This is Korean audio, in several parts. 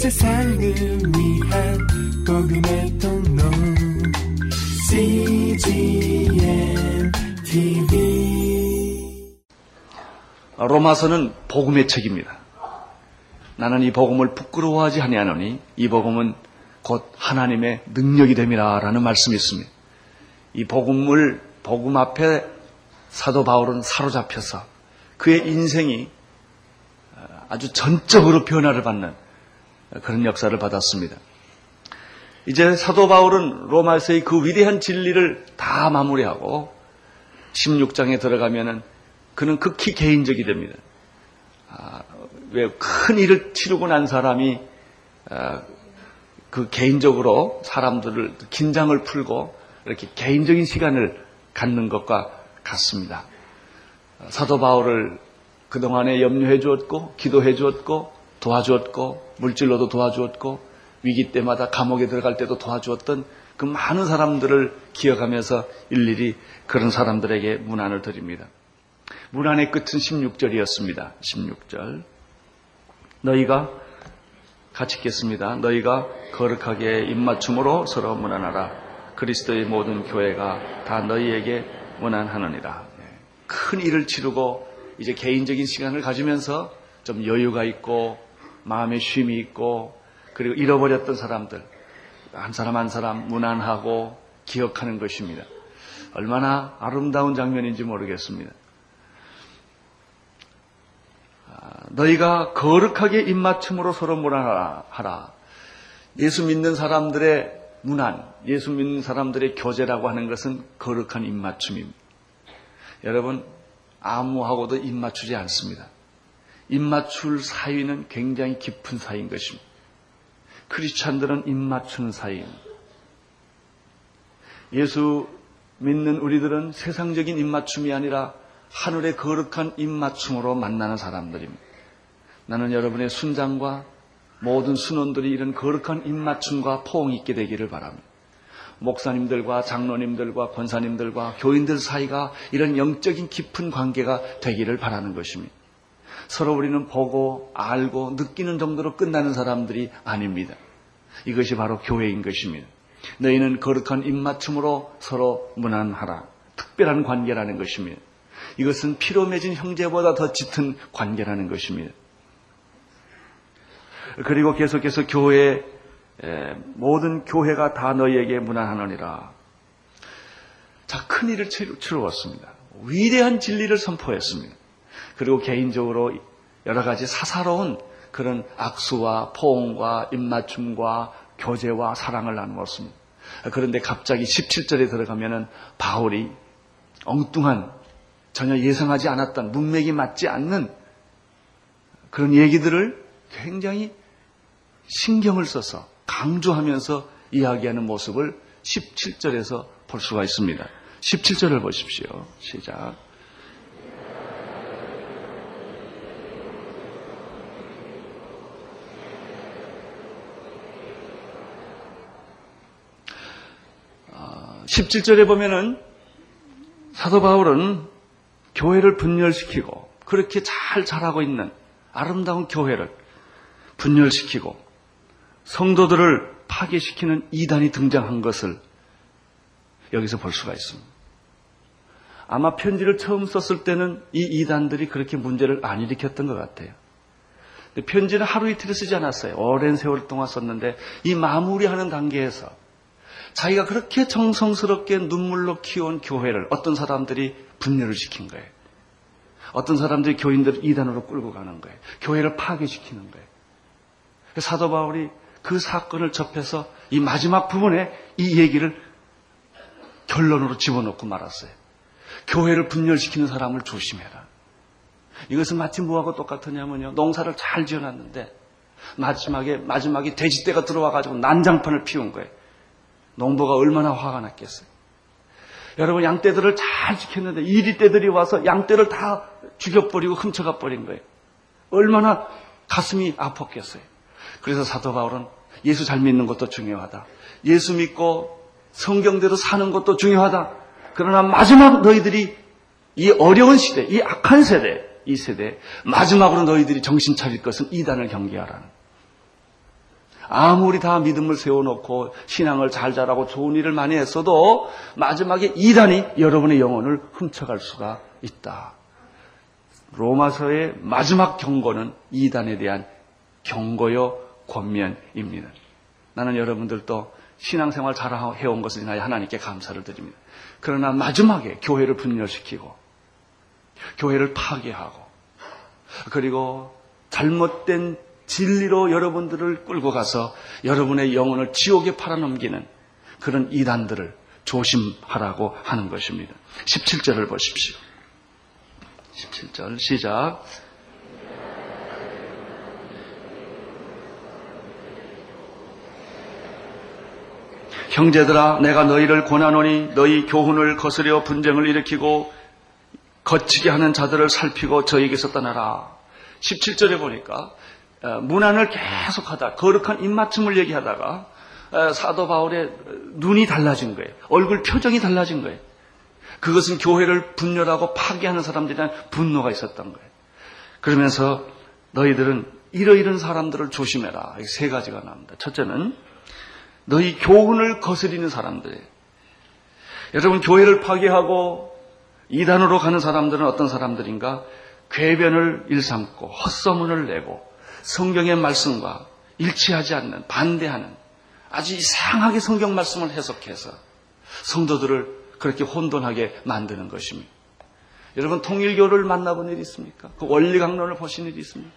세상을 위한 복음의 통로 CGM TV 로마서는 복음의 책입니다. 나는 이 복음을 부끄러워하지 아니하노니 이 복음은 곧 하나님의 능력이 됨이라라는 말씀이 있습니다. 이 복음을 복음 앞에 사도 바울은 사로잡혀서 그의 인생이 아주 전적으로 변화를 받는 그런 역사를 받았습니다. 이제 사도 바울은 로마에서의 그 위대한 진리를 다 마무리하고 16장에 들어가면은 그는 극히 개인적이 됩니다. 아, 왜큰 일을 치르고 난 사람이 아, 그 개인적으로 사람들을 긴장을 풀고 이렇게 개인적인 시간을 갖는 것과 같습니다. 사도 바울을 그동안에 염려해 주었고, 기도해 주었고, 도와주었고, 물질로도 도와주었고, 위기 때마다 감옥에 들어갈 때도 도와주었던 그 많은 사람들을 기억하면서 일일이 그런 사람들에게 문안을 드립니다. 문안의 끝은 16절이었습니다. 16절. 너희가 같이 읽겠습니다. 너희가 거룩하게 입맞춤으로 서로 문안하라. 그리스도의 모든 교회가 다 너희에게 문안하느니라. 큰 일을 치르고 이제 개인적인 시간을 가지면서 좀 여유가 있고 마음의 쉼이 있고 그리고 잃어버렸던 사람들 한 사람 한 사람 문안하고 기억하는 것입니다. 얼마나 아름다운 장면인지 모르겠습니다. 너희가 거룩하게 입맞춤으로 서로 문안하라. 예수 믿는 사람들의 문안, 예수 믿는 사람들의 교제라고 하는 것은 거룩한 입맞춤입니다. 여러분, 아무하고도 입맞추지 않습니다. 입맞출 사이는 굉장히 깊은 사이인 것입니다. 크리스찬들은 입맞추는 사이입니다. 예수 믿는 우리들은 세상적인 입맞춤이 아니라 하늘의 거룩한 입맞춤으로 만나는 사람들입니다. 나는 여러분의 순장과 모든 순원들이 이런 거룩한 입맞춤과 포옹이 있게 되기를 바랍니다. 목사님들과 장로님들과 권사님들과 교인들 사이가 이런 영적인 깊은 관계가 되기를 바라는 것입니다. 서로 우리는 보고 알고 느끼는 정도로 끝나는 사람들이 아닙니다. 이것이 바로 교회인 것입니다. 너희는 거룩한 입맞춤으로 서로 문안하라. 특별한 관계라는 것입니다. 이것은 피로 맺은 형제보다 더 짙은 관계라는 것입니다. 그리고 계속해서 교회 모든 교회가 다 너희에게 문안하느니라. 자, 큰 일을 치루었습니다. 위대한 진리를 선포했습니다. 그리고 개인적으로 여러 가지 사사로운 그런 악수와 포옹과 입맞춤과 교제와 사랑을 나누었습니다. 그런데 갑자기 17절에 들어가면은 바울이 엉뚱한 전혀 예상하지 않았던 문맥이 맞지 않는 그런 얘기들을 굉장히 신경을 써서 강조하면서 이야기하는 모습을 17절에서 볼 수가 있습니다. 17절을 보십시오. 시작. 17절에 보면은 사도 바울은 교회를 분열시키고 그렇게 잘 자라고 있는 아름다운 교회를 분열시키고 성도들을 파괴시키는 이단이 등장한 것을 여기서 볼 수가 있습니다. 아마 편지를 처음 썼을 때는 이 이단들이 그렇게 문제를 안 일으켰던 것 같아요. 편지는 하루 이틀을 쓰지 않았어요. 오랜 세월 동안 썼는데 이 마무리하는 단계에서 자기가 그렇게 정성스럽게 눈물로 키운 교회를 어떤 사람들이 분열을 시킨 거예요. 어떤 사람들이 교인들을 이단으로 끌고 가는 거예요. 교회를 파괴시키는 거예요. 사도 바울이 그 사건을 접해서 이 마지막 부분에 이 얘기를 결론으로 집어넣고 말았어요. 교회를 분열시키는 사람을 조심해라. 이것은 마치 뭐하고 똑같으냐면요. 농사를 잘 지어놨는데 마지막에 마지막에 돼지떼가 들어와가지고 난장판을 피운 거예요. 농부가 얼마나 화가 났겠어요. 여러분 양떼들을 잘 지켰는데 이리떼들이 와서 양떼를 다 죽여버리고 훔쳐가 버린 거예요. 얼마나 가슴이 아팠겠어요. 그래서 사도 바울은 예수 잘 믿는 것도 중요하다. 예수 믿고 성경대로 사는 것도 중요하다. 그러나 마지막 너희들이 이 어려운 시대, 이 악한 세대, 이 세대 마지막으로 너희들이 정신 차릴 것은 이단을 경계하라는. 아무리 다 믿음을 세워놓고 신앙을 잘 자라고 좋은 일을 많이 했어도 마지막에 이단이 여러분의 영혼을 훔쳐갈 수가 있다. 로마서의 마지막 경고는 이단에 대한 경고요 권면입니다. 나는 여러분들도 신앙생활 잘 해온 것을 인하여 하나님께 감사를 드립니다. 그러나 마지막에 교회를 분열시키고 교회를 파괴하고 그리고 잘못된 진리로 여러분들을 끌고 가서 여러분의 영혼을 지옥에 팔아넘기는 그런 이단들을 조심하라고 하는 것입니다. 17절을 보십시오. 17절 시작. 형제들아 내가 너희를 권하노니 너희 교훈을 거스려 분쟁을 일으키고 거치게 하는 자들을 살피고 저에게서 떠나라. 17절에 보니까 어, 문안을 계속하다 거룩한 입맞춤을 얘기하다가 어, 사도 바울의 눈이 달라진 거예요. 얼굴 표정이 달라진 거예요. 그것은 교회를 분열하고 파괴하는 사람들에 대한 분노가 있었던 거예요. 그러면서 너희들은 이러이런 사람들을 조심해라. 세 가지가 나옵니다. 첫째는 너희 교훈을 거스리는 사람들. 여러분 교회를 파괴하고 이단으로 가는 사람들은 어떤 사람들인가? 궤변을 일삼고 헛소문을 내고 성경의 말씀과 일치하지 않는 반대하는 아주 이상하게 성경 말씀을 해석해서 성도들을 그렇게 혼돈하게 만드는 것입니다. 여러분 통일교를 만나본 일이 있습니까? 그 원리 강론을 보신 일이 있습니까?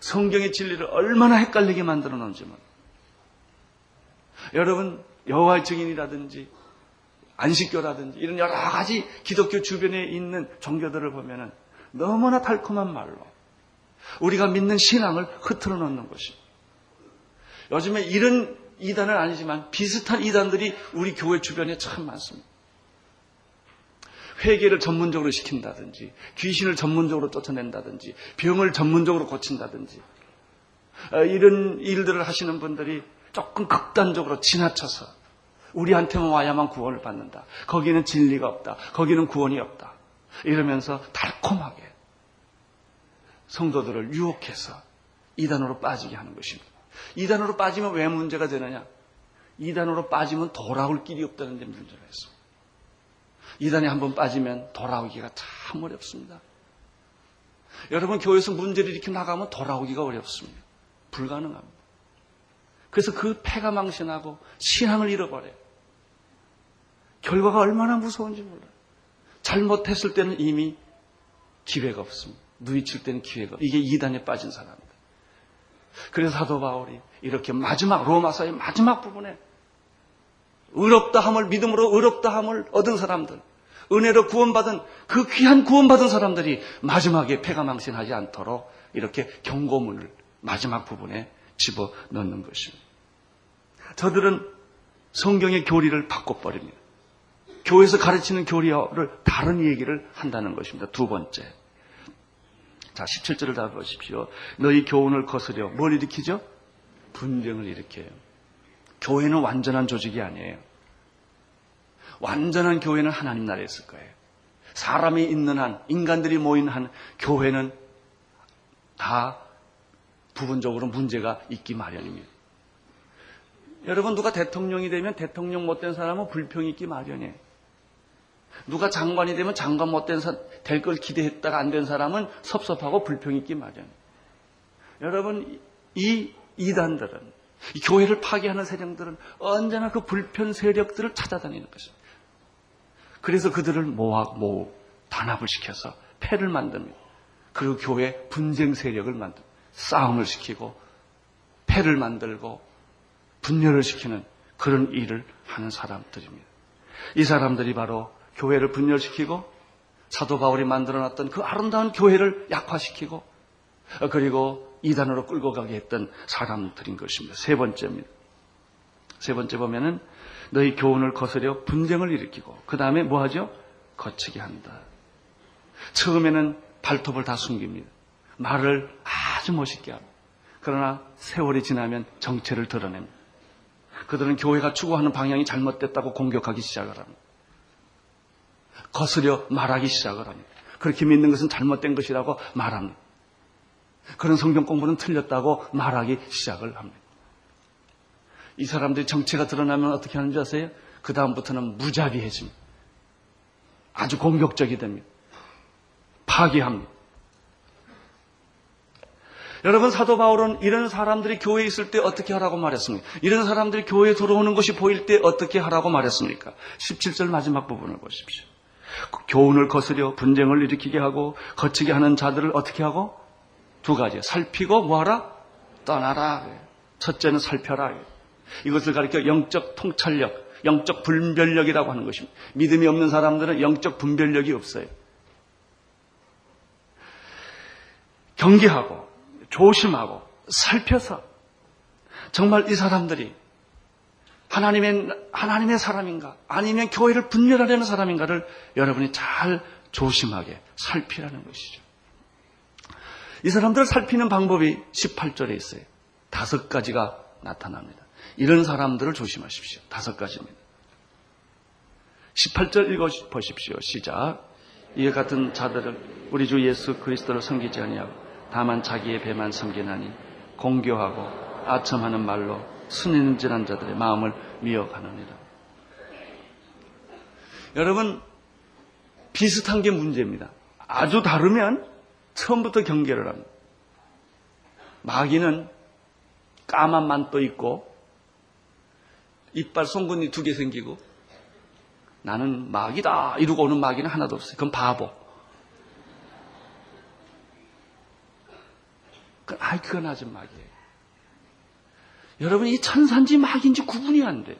성경의 진리를 얼마나 헷갈리게 만들어 놓은지 모 여러분 여호와의 증인이라든지 안식교라든지 이런 여러 가지 기독교 주변에 있는 종교들을 보면은 너무나 달콤한 말로 우리가 믿는 신앙을 흐트러 놓는 것입니다. 요즘에 이런 이단은 아니지만 비슷한 이단들이 우리 교회 주변에 참 많습니다. 회개를 전문적으로 시킨다든지 귀신을 전문적으로 쫓아낸다든지 병을 전문적으로 고친다든지 어, 이런 일들을 하시는 분들이 조금 극단적으로 지나쳐서 우리한테만 와야만 구원을 받는다. 거기는 진리가 없다. 거기는 구원이 없다. 이러면서 달콤하게 성도들을 유혹해서 이단으로 빠지게 하는 것입니다. 이단으로 빠지면 왜 문제가 되느냐? 이단으로 빠지면 돌아올 길이 없다는 데 문제가 있습니다. 이단에 한번 빠지면 돌아오기가 참 어렵습니다. 여러분 교회에서 문제를 일으켜 나가면 돌아오기가 어렵습니다. 불가능합니다. 그래서 그 패가 망신하고 신앙을 잃어버려요. 결과가 얼마나 무서운지 몰라요. 잘못했을 때는 이미 기회가 없습니다. 누이칠 때는 기회가 이게 이단에 빠진 사람입니다. 그래서 사도 바울이 이렇게 마지막 로마서의 마지막 부분에 의롭다 함을 믿음으로 의롭다 함을 얻은 사람들 은혜로 구원받은 그 귀한 구원받은 사람들이 마지막에 폐가 망신하지 않도록 이렇게 경고문을 마지막 부분에 집어 넣는 것입니다. 저들은 성경의 교리를 바꿔버립니다. 교회에서 가르치는 교리를 다른 얘기를 한다는 것입니다. 두 번째. 자, 17절을 다 보십시오. 너희 교훈을 거스려 뭘 일으키죠? 분쟁을 일으켜요. 교회는 완전한 조직이 아니에요. 완전한 교회는 하나님 나라에 있을 거예요. 사람이 있는 한, 인간들이 모인 한 교회는 다 부분적으로 문제가 있기 마련입니다. 여러분 누가 대통령이 되면 대통령 못된 사람은 불평이 있기 마련이에요. 누가 장관이 되면 장관 못된 될 걸 기대했다가 안 된 사람은 섭섭하고 불평이 있기 마련이에요. 여러분 이 이단들은 이 교회를 파괴하는 세력들은 언제나 그 불편 세력들을 찾아다니는 것입니다. 그래서 그들을 모아, 모, 단합을 시켜서 패를 만듭니다. 그리고 교회 분쟁 세력을 만듭니다. 싸움을 시키고 패를 만들고 분열을 시키는 그런 일을 하는 사람들입니다. 이 사람들이 바로 교회를 분열시키고 사도 바울이 만들어놨던 그 아름다운 교회를 약화시키고 그리고 이단으로 끌고 가게 했던 사람들인 것입니다. 세 번째입니다. 세 번째 보면은 너희 교훈을 거스려 분쟁을 일으키고 그 다음에 뭐 하죠? 거치게 한다. 처음에는 발톱을 다 숨깁니다. 말을 아주 멋있게 합니다. 그러나 세월이 지나면 정체를 드러냅니다. 그들은 교회가 추구하는 방향이 잘못됐다고 공격하기 시작을 합니다. 거스려 말하기 시작을 합니다. 그렇게 믿는 것은 잘못된 것이라고 말합니다. 그런 성경 공부는 틀렸다고 말하기 시작을 합니다. 이 사람들이 정체가 드러나면 어떻게 하는지 아세요? 그 다음부터는 무자비해집니다. 아주 공격적이 됩니다. 파괴합니다. 여러분 사도 바울은 이런 사람들이 교회에 있을 때 어떻게 하라고 말했습니까? 이런 사람들이 교회에 들어오는 것이 보일 때 어떻게 하라고 말했습니까? 17절 마지막 부분을 보십시오. 교훈을 거스려 분쟁을 일으키게 하고 거치게 하는 자들을 어떻게 하고 두 가지 살피고 뭐하라 떠나라. 첫째는 살펴라. 이것을 가리켜 영적 통찰력, 영적 분별력이라고 하는 것입니다. 믿음이 없는 사람들은 영적 분별력이 없어요. 경계하고 조심하고 살펴서 정말 이 사람들이 하나님의, 하나님의 사람인가 아니면 교회를 분별하려는 사람인가를 여러분이 잘 조심하게 살피라는 것이죠. 이 사람들을 살피는 방법이 18절에 있어요. 다섯 가지가 나타납니다. 이런 사람들을 조심하십시오. 다섯 가지입니다. 18절 읽어 보십시오. 시작. 이와 같은 자들을 우리 주 예수 그리스도를 섬기지 아니하고 다만 자기의 배만 섬기나니 공교하고 아첨하는 말로 순인질한 자들의 마음을 미워하느니라. 여러분 비슷한 게 문제입니다. 아주 다르면 처음부터 경계를 합니다. 마귀는 까만 만떠 있고 이빨 송곳니 두 개 생기고 나는 마귀다 이러고 오는 마귀는 하나도 없어요. 그건 바보. 그건 아주 마귀예요. 여러분, 이 천산지 마귀인지 구분이 안 돼.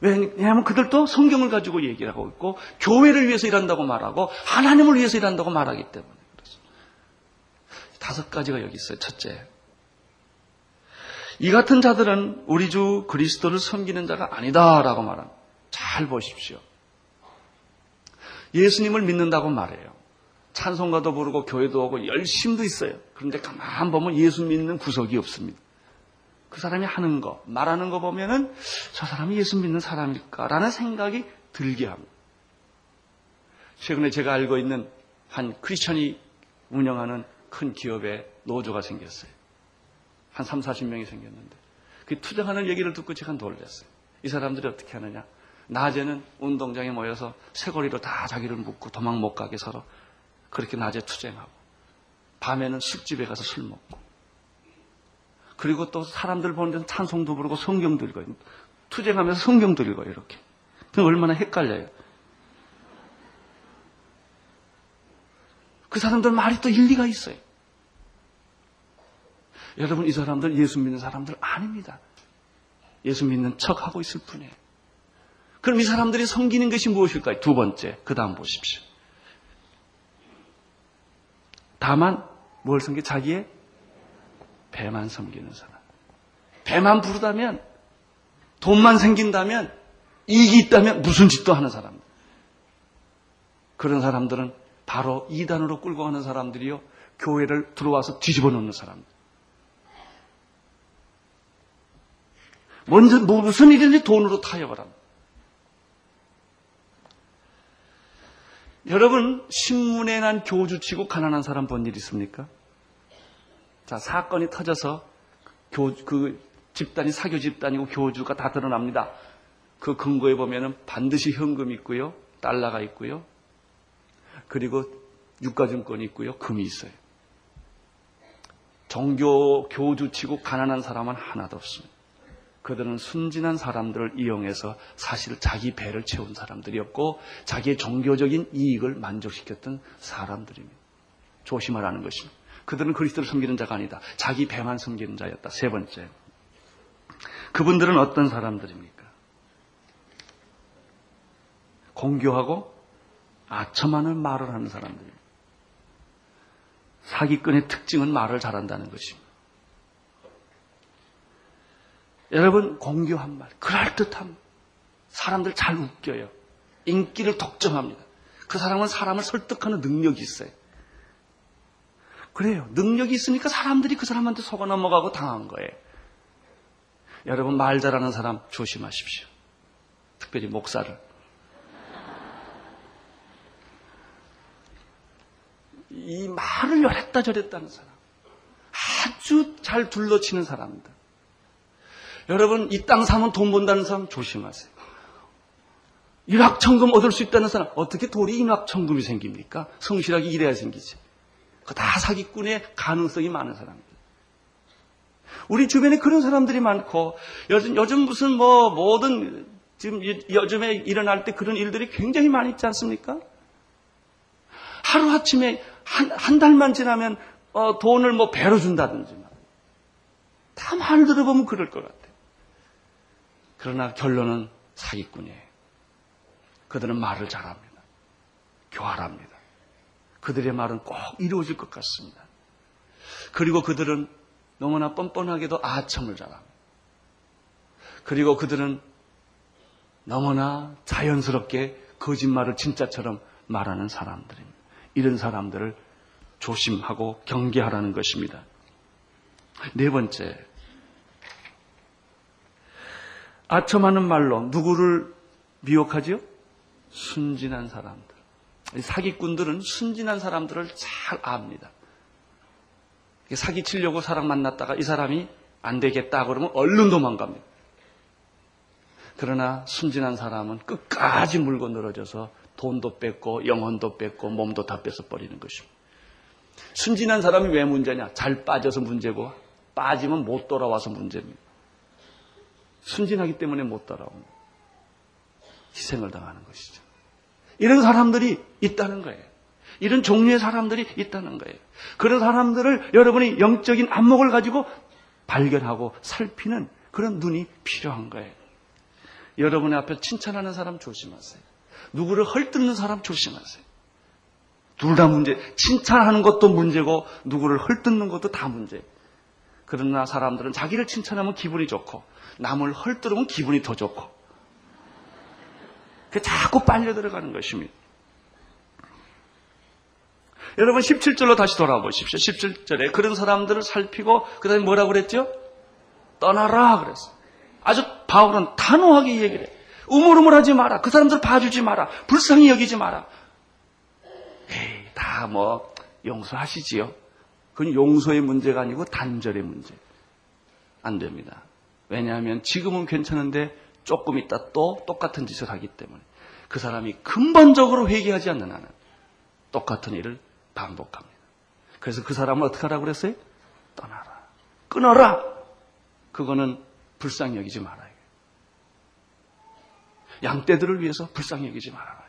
왜냐하면 그들도 성경을 가지고 얘기를 하고 있고, 교회를 위해서 일한다고 말하고, 하나님을 위해서 일한다고 말하기 때문에 그렇습니다. 다섯 가지가 여기 있어요. 첫째. 이 같은 자들은 우리 주 그리스도를 섬기는 자가 아니다라고 말합니다. 잘 보십시오. 예수님을 믿는다고 말해요. 찬송가도 부르고 교회도 오고 열심도 있어요. 그런데 가만 보면 예수 믿는 구석이 없습니다. 그 사람이 하는 거, 말하는 거 보면은 저 사람이 예수 믿는 사람일까라는 생각이 들게 합니다. 최근에 제가 알고 있는 한 크리스천이 운영하는 큰 기업에 노조가 생겼어요. 한 3, 40명이 생겼는데 그 투쟁하는 얘기를 듣고 제가 놀랐어요. 이 사람들이 어떻게 하느냐? 낮에는 운동장에 모여서 쇠고리로 다 자기를 묶고 도망 못 가게 서로 그렇게 낮에 투쟁하고 밤에는 술집에 가서 술 먹고 그리고 또 사람들 보는 데는 찬송도 부르고 성경도 읽어요. 투쟁하면서 성경도 읽어요. 이렇게. 그 얼마나 헷갈려요. 그 사람들 말이 또 일리가 있어요. 여러분 이 사람들 예수 믿는 사람들 아닙니다. 예수 믿는 척 하고 있을 뿐이에요. 그럼 이 사람들이 섬기는 것이 무엇일까요? 두 번째, 그 다음 보십시오. 다만 뭘 섬기? 자기의 배만 섬기는 사람. 배만 부르다면 돈만 생긴다면 이익이 있다면 무슨 짓도 하는 사람. 그런 사람들은 바로 이단으로 끌고 가는 사람들이요. 교회를 들어와서 뒤집어 놓는 사람. 먼저 무슨 일인지 돈으로 타협을 합니다. 여러분 신문에 난 교주치고 가난한 사람 본 일 있습니까? 자 사건이 터져서 교, 그 집단이 사교 집단이고 교주가 다 드러납니다. 그 근거에 보면은 반드시 현금이 있고요, 달러가 있고요, 그리고 유가증권이 있고요, 금이 있어요. 종교 교주치고 가난한 사람은 하나도 없습니다. 그들은 순진한 사람들을 이용해서 사실 자기 배를 채운 사람들이었고 자기의 종교적인 이익을 만족시켰던 사람들입니다. 조심하라는 것입니다. 그들은 그리스도를 섬기는 자가 아니다. 자기 배만 섬기는 자였다. 세 번째. 그분들은 어떤 사람들입니까? 공교하고 아첨하는 말을 하는 사람들입니다. 사기꾼의 특징은 말을 잘한다는 것입니다. 여러분 공교한 말, 그럴듯한 사람들 잘 웃겨요. 인기를 독점합니다. 그 사람은 사람을 설득하는 능력이 있어요. 그래요. 능력이 있으니까 사람들이 그 사람한테 속아 넘어가고 당한 거예요. 여러분 말 잘하는 사람 조심하십시오. 특별히 목사를. 이 말을 열했다 저랬다 는 사람. 아주 잘 둘러치는 사람입니다. 여러분, 이 땅 사면 돈 번다는 사람 조심하세요. 일확천금 얻을 수 있다는 사람, 어떻게 돌이 일확천금이 생깁니까? 성실하게 일해야 생기지. 다 사기꾼의 가능성이 많은 사람들. 우리 주변에 그런 사람들이 많고, 요즘, 요즘 무슨 뭐, 모든, 지금 요즘에 일어날 때 그런 일들이 굉장히 많이 있지 않습니까? 하루 아침에 한, 한 달만 지나면, 어, 돈을 뭐 배로 준다든지. 다 말 들어보면 그럴 것 같아요. 그러나 결론은 사기꾼이에요. 그들은 말을 잘합니다. 교활합니다. 그들의 말은 꼭 이루어질 것 같습니다. 그리고 그들은 너무나 뻔뻔하게도 아첨을 잘합니다. 그리고 그들은 너무나 자연스럽게 거짓말을 진짜처럼 말하는 사람들입니다. 이런 사람들을 조심하고 경계하라는 것입니다. 네 번째, 아첨하는 말로 누구를 미혹하지요? 순진한 사람들. 사기꾼들은 순진한 사람들을 잘 압니다. 사기 치려고 사람 만났다가 이 사람이 안 되겠다 그러면 얼른 도망갑니다. 그러나 순진한 사람은 끝까지 물고 늘어져서 돈도 뺏고 영혼도 뺏고 몸도 다 뺏어 버리는 것입니다. 순진한 사람이 왜 문제냐? 잘 빠져서 문제고 빠지면 못 돌아와서 문제입니다. 순진하기 때문에 못 따라옵니다. 희생을 당하는 것이죠. 이런 사람들이 있다는 거예요. 이런 종류의 사람들이 있다는 거예요. 그런 사람들을 여러분이 영적인 안목을 가지고 발견하고 살피는 그런 눈이 필요한 거예요. 여러분의 앞에 칭찬하는 사람 조심하세요. 누구를 헐뜯는 사람 조심하세요. 둘 다 문제. 칭찬하는 것도 문제고 누구를 헐뜯는 것도 다 문제. 그러나 사람들은 자기를 칭찬하면 기분이 좋고 남을 헐뜯으면 기분이 더 좋고 그 자꾸 빨려 들어가는 것입니다. 여러분 17절로 다시 돌아보십시오. 17절에 그런 사람들을 살피고 그 다음에 뭐라고 그랬죠? 떠나라 그랬어. 아주 바울은 단호하게 얘기를 해. 우물우물하지 마라. 그 사람들 봐주지 마라. 불쌍히 여기지 마라. 에이, 다 뭐 용서하시지요. 그건 용서의 문제가 아니고 단절의 문제. 안 됩니다. 왜냐하면 지금은 괜찮은데 조금 있다 또 똑같은 짓을 하기 때문에 그 사람이 근본적으로 회개하지 않는 한은 똑같은 일을 반복합니다. 그래서 그 사람을 어떻게 하라고 그랬어요? 떠나라. 끊어라. 그거는 불쌍히 여기지 말아요. 양떼들을 위해서 불쌍히 여기지 말아라.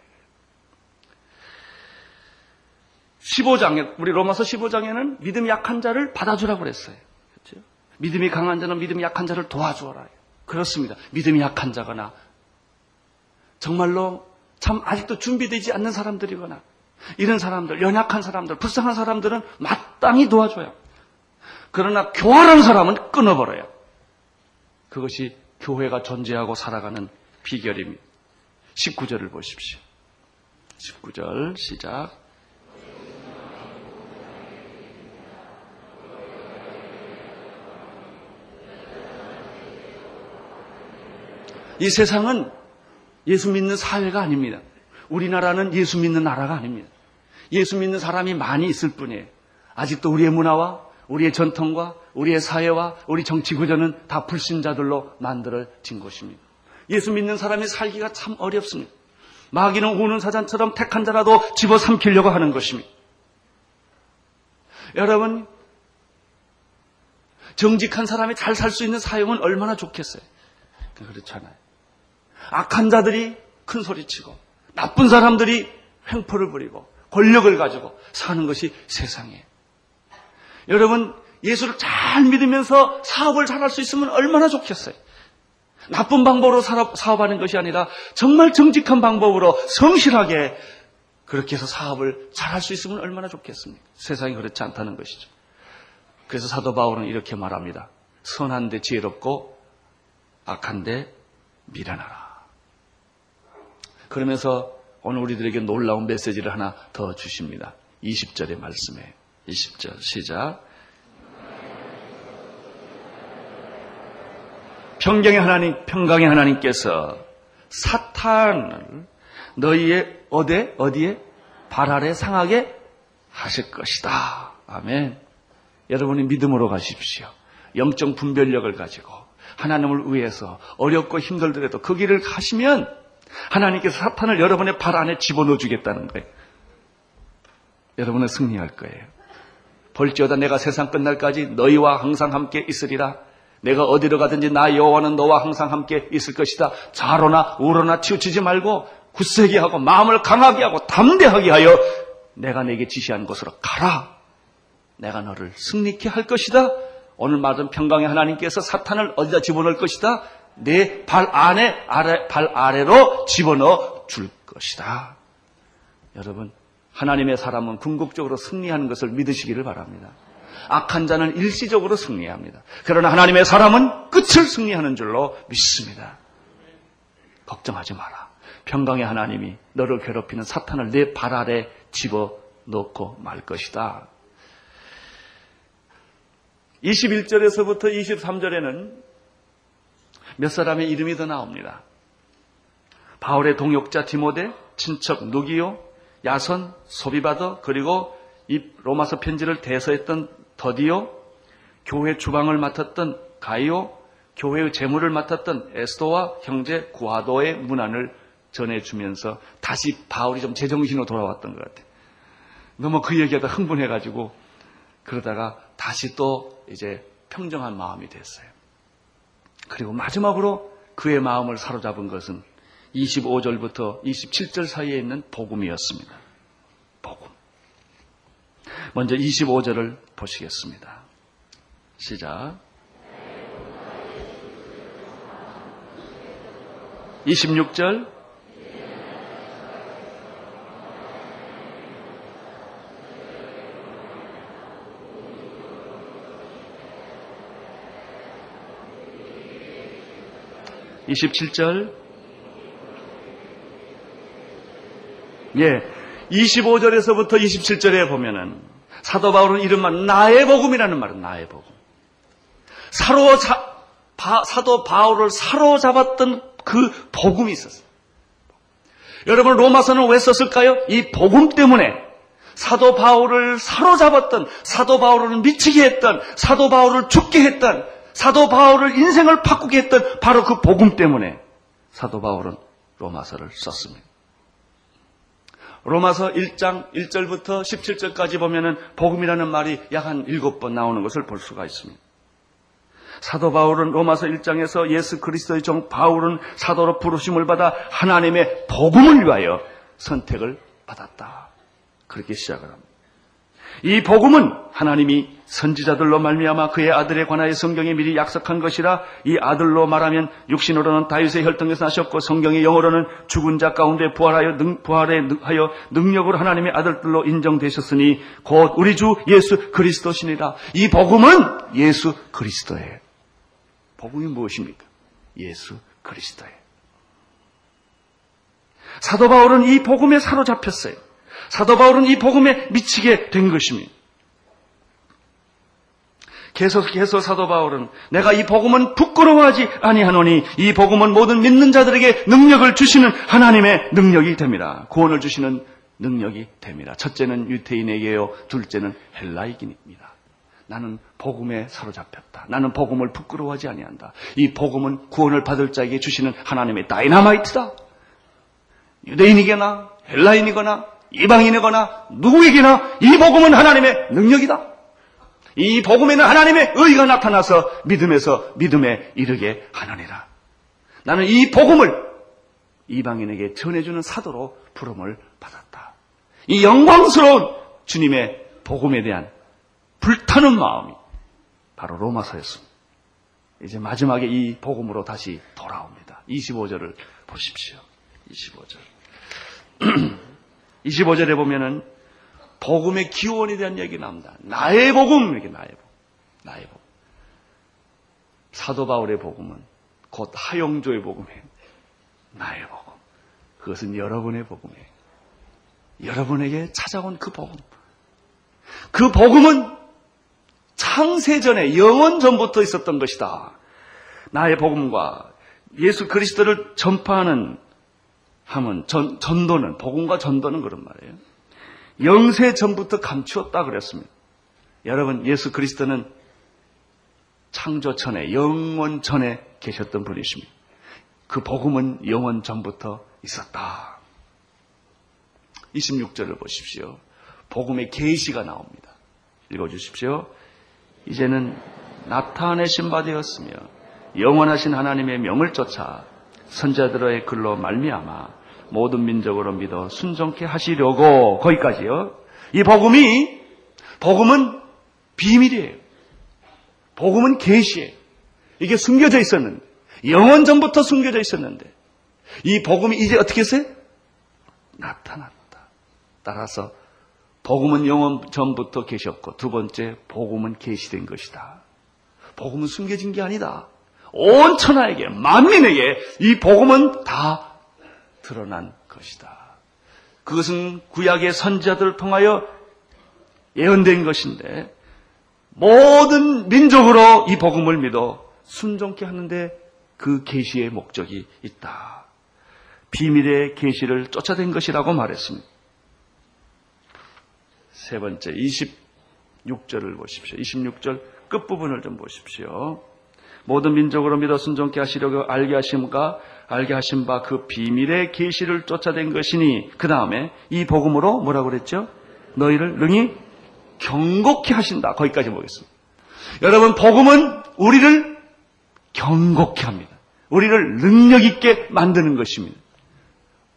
15장에, 우리 로마서 15장에는 믿음이 약한 자를 받아주라고 그랬어요. 믿음이 강한 자는 믿음이 약한 자를 도와주어라. 그렇습니다. 믿음이 약한 자거나, 정말로 참 아직도 준비되지 않는 사람들이거나, 이런 사람들, 연약한 사람들, 불쌍한 사람들은 마땅히 도와줘요. 그러나 교활한 사람은 끊어버려요. 그것이 교회가 존재하고 살아가는 비결입니다. 19절을 보십시오. 19절 시작. 이 세상은 예수 믿는 사회가 아닙니다. 우리나라는 예수 믿는 나라가 아닙니다. 예수 믿는 사람이 많이 있을 뿐이에요. 아직도 우리의 문화와 우리의 전통과 우리의 사회와 우리 정치 구조는 다 불신자들로 만들어진 것입니다. 예수 믿는 사람이 살기가 참 어렵습니다. 마귀는 우는 사자처럼 택한 자라도 집어삼키려고 하는 것입니다. 여러분, 정직한 사람이 잘 살 수 있는 사용은 얼마나 좋겠어요. 그렇잖아요. 악한 자들이 큰 소리치고 나쁜 사람들이 횡포를 부리고 권력을 가지고 사는 것이 세상이에요. 여러분 예수를 잘 믿으면서 사업을 잘할 수 있으면 얼마나 좋겠어요. 나쁜 방법으로 사업하는 것이 아니라 정말 정직한 방법으로 성실하게 그렇게 해서 사업을 잘할 수 있으면 얼마나 좋겠습니까? 세상이 그렇지 않다는 것이죠. 그래서 사도 바울은 이렇게 말합니다. 선한데 지혜롭고 악한데 미련하라. 그러면서 오늘 우리들에게 놀라운 메시지를 하나 더 주십니다. 20절의 말씀에 20절 시작. 평경의 하나님, 평강의 하나님께서 사탄을 너희의 어디 어디에 발 아래 상하게 하실 것이다. 아멘. 여러분이 믿음으로 가십시오. 영적 분별력을 가지고 하나님을 위해서 어렵고 힘들더라도 그 길을 가시면 하나님께서 사탄을 여러분의 발 안에 집어넣어 주겠다는 거예요. 여러분은 승리할 거예요. 볼지어다 내가 세상 끝날까지 너희와 항상 함께 있으리라. 내가 어디로 가든지 나 여호와는 너와 항상 함께 있을 것이다. 좌로나 우로나 치우치지 말고 굳세게 하고 마음을 강하게 하고 담대하게 하여 내가 내게 지시한 곳으로 가라. 내가 너를 승리케 할 것이다. 오늘 말은 평강의 하나님께서 사탄을 어디다 집어넣을 것이다. 내 발 안에 아래 발 아래로 집어넣어 줄 것이다. 여러분 하나님의 사람은 궁극적으로 승리하는 것을 믿으시기를 바랍니다. 악한 자는 일시적으로 승리합니다. 그러나 하나님의 사람은 끝을 승리하는 줄로 믿습니다. 걱정하지 마라. 평강의 하나님이 너를 괴롭히는 사탄을 내 발 아래 집어 넣고 말 것이다. 21절에서부터 23절에는 몇 사람의 이름이 더 나옵니다. 바울의 동역자 디모데, 친척 누기요, 야선, 소비바더, 그리고 이 로마서 편지를 대서했던 더디오, 교회 주방을 맡았던 가이오, 교회의 재물을 맡았던 에스도와 형제 구하도의 문안을 전해주면서 다시 바울이 좀 제정신으로 돌아왔던 것 같아요. 너무 그 얘기하다 흥분해가지고 그러다가 다시 또 이제 평정한 마음이 됐어요. 그리고 마지막으로 그의 마음을 사로잡은 것은 25절부터 27절 사이에 있는 복음이었습니다. 복음. 먼저 25절을 보시겠습니다. 시작. 26절. (27절) 예, 25절에서부터 27절에 보면은 사도 바울은 이름만 나의 복음이라는 말은 나의 복음. 사로자 바, 사도 바울을 사로잡았던 그 복음이 있었어요. 여러분 로마서는 왜 썼을까요? 이 복음 때문에 사도 바울을 사로잡았던 사도 바울을 미치게 했던 사도 바울을 죽게 했던 사도 바울을 인생을 바꾸게 했던 바로 그 복음 때문에 사도 바울은 로마서를 썼습니다. 로마서 1장 1절부터 17절까지 보면은 복음이라는 말이 약 한 7번 나오는 것을 볼 수가 있습니다. 사도 바울은 로마서 1장에서 예수 그리스도의 종 바울은 사도로 부르심을 받아 하나님의 복음을 위하여 선택을 받았다. 그렇게 시작을 합니다. 이 복음은 하나님이 선지자들로 말미암아 그의 아들에 관하여 성경에 미리 약속한 것이라 이 아들로 말하면 육신으로는 다윗의 혈통에서 나셨고 성경의 영어로는 죽은 자 가운데 부활하여 능, 부활하여 능력으로 하나님의 아들들로 인정되셨으니 곧 우리 주 예수 그리스도시니라. 이 복음은 예수 그리스도예요. 복음이 무엇입니까? 예수 그리스도예요. 사도 바울은 이 복음에 사로잡혔어요. 사도 바울은 이 복음에 미치게 된 것입니다. 계속해서 사도 바울은 내가 이 복음은 부끄러워하지 아니하노니 이 복음은 모든 믿는 자들에게 능력을 주시는 하나님의 능력이 됩니다. 구원을 주시는 능력이 됩니다. 첫째는 유태인에게요, 둘째는 헬라이긴입니다. 나는 복음에 사로잡혔다. 나는 복음을 부끄러워하지 아니한다. 이 복음은 구원을 받을 자에게 주시는 하나님의 다이나마이트다. 유대인이거나 헬라인이거나 이방인이거나 누구에게나 이 복음은 하나님의 능력이다. 이 복음에는 하나님의 의가 나타나서 믿음에서 믿음에 이르게 하느니라. 나는 이 복음을 이방인에게 전해주는 사도로 부름을 받았다. 이 영광스러운 주님의 복음에 대한 불타는 마음이 바로 로마서였습니다. 이제 마지막에 이 복음으로 다시 돌아옵니다. 25절을 보십시오. 25절. 25절에 보면은 복음의 기원에 대한 얘기 나옵니다. 나의 복음 이렇게 나의 복음. 나의 복음. 사도 바울의 복음은 곧 하용조의 복음이에요. 나의 복음. 그것은 여러분의 복음이에요. 여러분에게 찾아온 그 복음. 그 복음은 창세전에 영원 전부터 있었던 것이다. 나의 복음과 예수 그리스도를 전파하는 함은 전, 전도는 복음과 전도는 그런 말이에요. 영세 전부터 감추었다 그랬습니다. 여러분 예수 그리스도는 창조천에 영원 전에 계셨던 분이십니다. 그 복음은 영원 전부터 있었다. 26절을 보십시오. 복음의 계시가 나옵니다. 읽어 주십시오. 이제는 나타내신 바 되었으며 영원하신 하나님의 명을 쫓아 선자들의 글로 말미암아 모든 민족으로 믿어 순종케 하시려고 거기까지요. 이 복음이 복음은 비밀이에요. 복음은 계시예요. 이게 숨겨져 있었는데 영원 전부터 숨겨져 있었는데 이 복음이 이제 어떻게 했어요? 나타났다. 따라서 복음은 영원 전부터 계셨고 두 번째 복음은 계시된 것이다. 복음은 숨겨진 게 아니다. 온 천하에게 만민에게 이 복음은 다 드러난 것이다. 그것은 구약의 선자들을 통하여 예언된 것인데 모든 민족으로 이 복음을 믿어 순종케 하는데 그 계시의 목적이 있다. 비밀의 계시를 쫓아낸 것이라고 말했습니다. 세 번째 26절을 보십시오. 26절 끝부분을 좀 보십시오. 모든 민족으로 믿어 순종케 하시려고 알게 하심과 알게 하신 바 그 비밀의 계시를 쫓아낸 것이니 그 다음에 이 복음으로 뭐라고 그랬죠? 너희를 능히 경고케 하신다. 거기까지 보겠습니다. 여러분 복음은 우리를 경고케 합니다. 우리를 능력 있게 만드는 것입니다.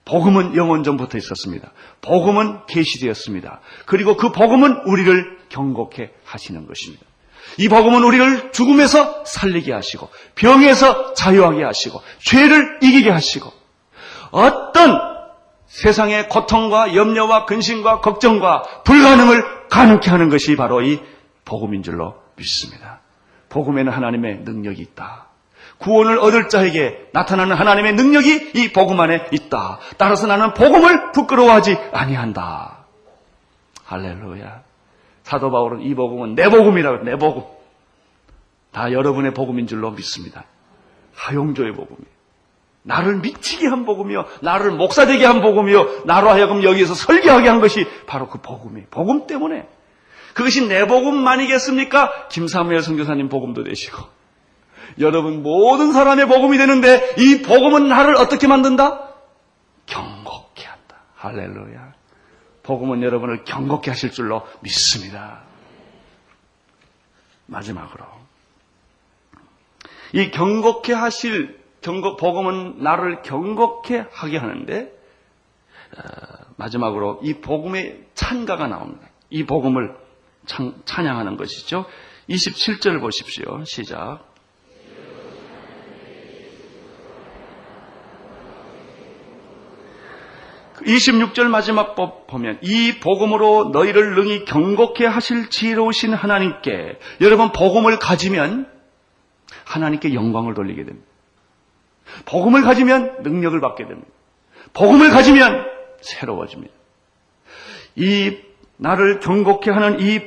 복음은 영원 전부터 있었습니다. 복음은 계시되었습니다. 그리고 그 복음은 우리를 경고케 하시는 것입니다. 이 복음은 우리를 죽음에서 살리게 하시고 병에서 자유하게 하시고 죄를 이기게 하시고 어떤 세상의 고통과 염려와 근심과 걱정과 불가능을 가능케 하는 것이 바로 이 복음인 줄로 믿습니다. 복음에는 하나님의 능력이 있다. 구원을 얻을 자에게 나타나는 하나님의 능력이 이 복음 안에 있다. 따라서 나는 복음을 부끄러워하지 아니한다. 할렐루야. 사도 바울은 이 복음은 내 복음이라고 내 복음. 다 여러분의 복음인 줄로 믿습니다. 하용조의 복음이에요. 나를 미치게 한 복음이요. 나를 목사되게 한 복음이요. 나로 하여금 여기에서 설교하게 한 것이 바로 그 복음이에요. 복음 때문에. 그것이 내 복음만이겠습니까? 김사무엘 선교사님 복음도 되시고 여러분 모든 사람의 복음이 되는데 이 복음은 나를 어떻게 만든다? 경고케 한다. 할렐루야. 복음은 여러분을 경고케 하실 줄로 믿습니다. 마지막으로 이 경고케 하실 경고 복음은 나를 경고케 하게 하는데 어, 마지막으로 이 복음의 찬가가 나옵니다. 이 복음을 찬, 찬양하는 것이죠. 27절 보십시오. 시작. 26절 마지막 법 보면 이 복음으로 너희를 능히 경고케 하실 지혜로우신 하나님께 여러분 복음을 가지면 하나님께 영광을 돌리게 됩니다. 복음을 가지면 능력을 받게 됩니다. 복음을 가지면 새로워집니다. 이 나를 경고케 하는 이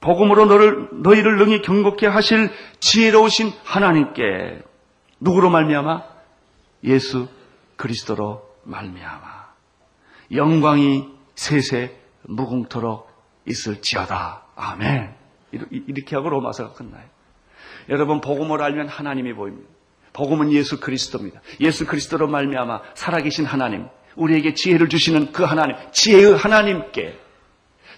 복음으로 너를 너희를 능히 경고케 하실 지혜로우신 하나님께 누구로 말미암아 예수 그리스도로 말미암아 영광이 세세 무궁토록 있을지어다. 아멘. 이렇게 하고 로마서가 끝나요. 여러분 복음을 알면 하나님이 보입니다. 복음은 예수 그리스도입니다. 예수 그리스도로 말미암아 살아계신 하나님, 우리에게 지혜를 주시는 그 하나님, 지혜의 하나님께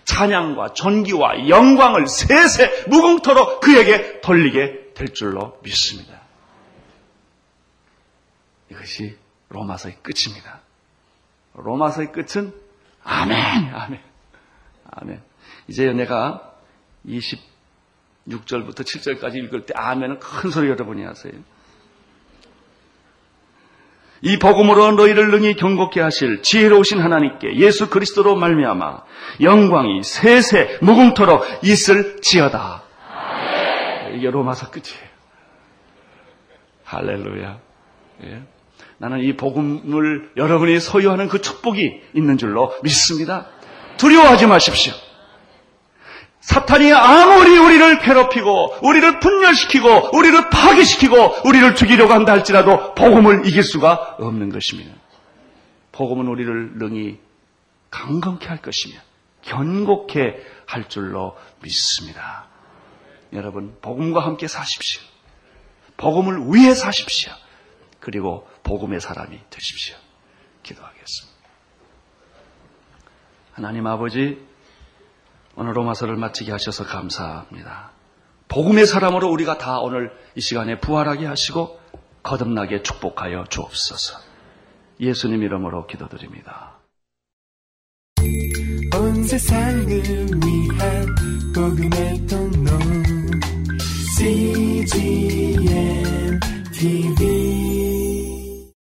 찬양과 존귀와 영광을 세세 무궁토록 그에게 돌리게 될 줄로 믿습니다. 이것이 로마서의 끝입니다. 로마서의 끝은 아멘, 아멘, 아멘. 이제 내가 26절부터 7절까지 읽을 때 아멘은 큰 소리 여러분이 하세요. 이 복음으로 너희를 능히 경고케 하실 지혜로우신 하나님께 예수 그리스도로 말미암아 영광이 세세 무궁토록 있을지어다. 이게 로마서 끝이에요. 할렐루야. 예. 나는 이 복음을 여러분이 소유하는 그 축복이 있는 줄로 믿습니다. 두려워하지 마십시오. 사탄이 아무리 우리를 괴롭히고 우리를 분열시키고 우리를 파괴시키고 우리를 죽이려고 한다 할지라도 복음을 이길 수가 없는 것입니다. 복음은 우리를 능히 강건케 할 것이며 견고케 할 줄로 믿습니다. 여러분 복음과 함께 사십시오. 복음을 위해 사십시오. 그리고 복음의 사람이 되십시오. 기도하겠습니다. 하나님 아버지, 오늘 로마서를 마치게 하셔서 감사합니다. 복음의 사람으로 우리가 다 오늘 이 시간에 부활하게 하시고 거듭나게 축복하여 주옵소서. 예수님 이름으로 기도드립니다. 온 세상을 위한 복음의 통로 CGM TV